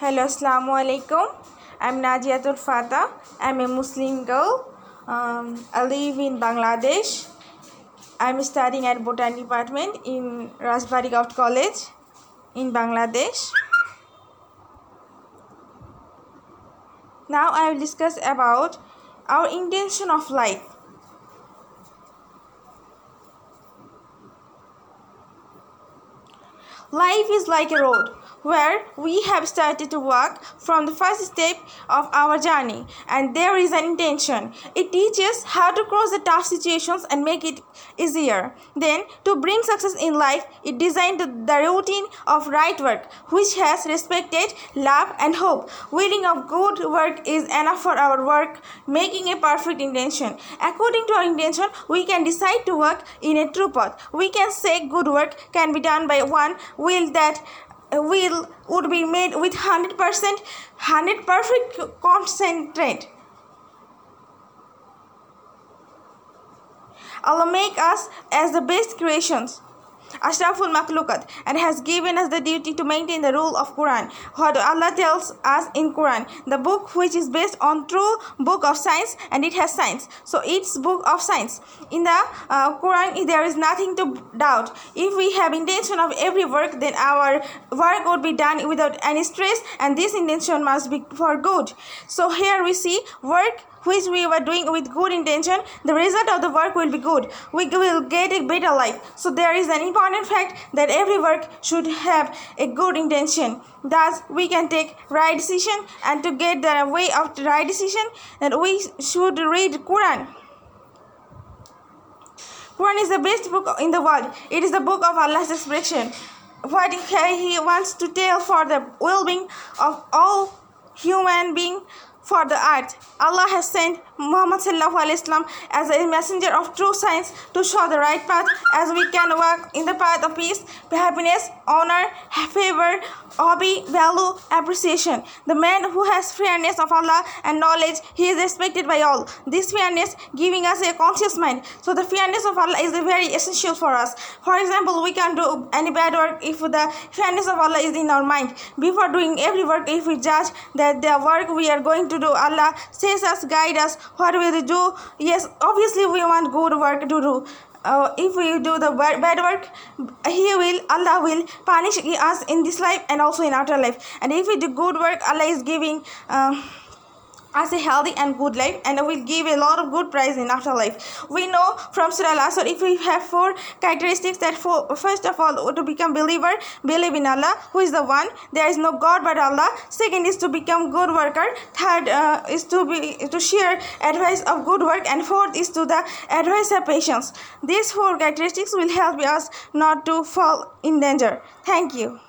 Hello আসসালামু আলাইকুম I am Naziatul Fata I am a Muslim girl I live in Bangladesh I am studying at botany department in Rajbari govt college in Bangladesh Now I will discuss about our intention of life Life is like a road. Where we have started to walk from the first step of our journey and there is an intention. It teaches how to cross the tough situations and make it easier. Then to bring success in life, it designed the routine of right work which has respected love and hope. Willing of good work is enough for our work, making a perfect intention. According to our intention, we can decide to work in a true path. We can say good work can be done by one will that will would be made with 100% 100 perfect concentrate. Allah make us as the best creations Ashraful Makhlukat and has given us the duty to maintain the rule of Quran. What Allah tells us in Quran, the book which is based on true book of science and it has science. So it's book of science. In the uh, Quran there is nothing to doubt. If we have intention of every work then our work would be done without any stress and this intention must be for good. So here we see work which we were doing with good intention, the result of the work will be good. We will get a better life. So there is an important fact that every work should have a good intention. Thus, we can take right decision and to get the way of the right decision, that we should read Quran. Quran is the best book in the world. It is the book of Allah's expression. What He wants to tell for the well-being of all human being for the earth. Allah has sent Muhammad Wasallam as a messenger of true science to show the right path as we can walk in the path of peace, happiness, honor, favor, hobby, value, appreciation. The man who has fairness of Allah and knowledge, he is respected by all. This fairness giving us a conscious mind. So the fairness of Allah is very essential for us. For example, we can do any bad work if the fairness of Allah is in our mind. Before doing every work, if we judge that the work we are going to do, Allah says us, guide us, what we do? Yes, obviously we want good work to do. Uh, if we do the bad work he will allah will punish us in this life and also in after life. And if we do good work allah is giving uh, as a healthy and good life and will give a lot of good prize in afterlife. We know from Surah Al-Asr if we have four characteristics that for, first of all to become believer, believe in Allah who is the one, there is no God but Allah. Second is to become good worker. Third uh, is to be to share advice of good work and fourth is to the advice of patience. These four characteristics will help us not to fall in danger. Thank you.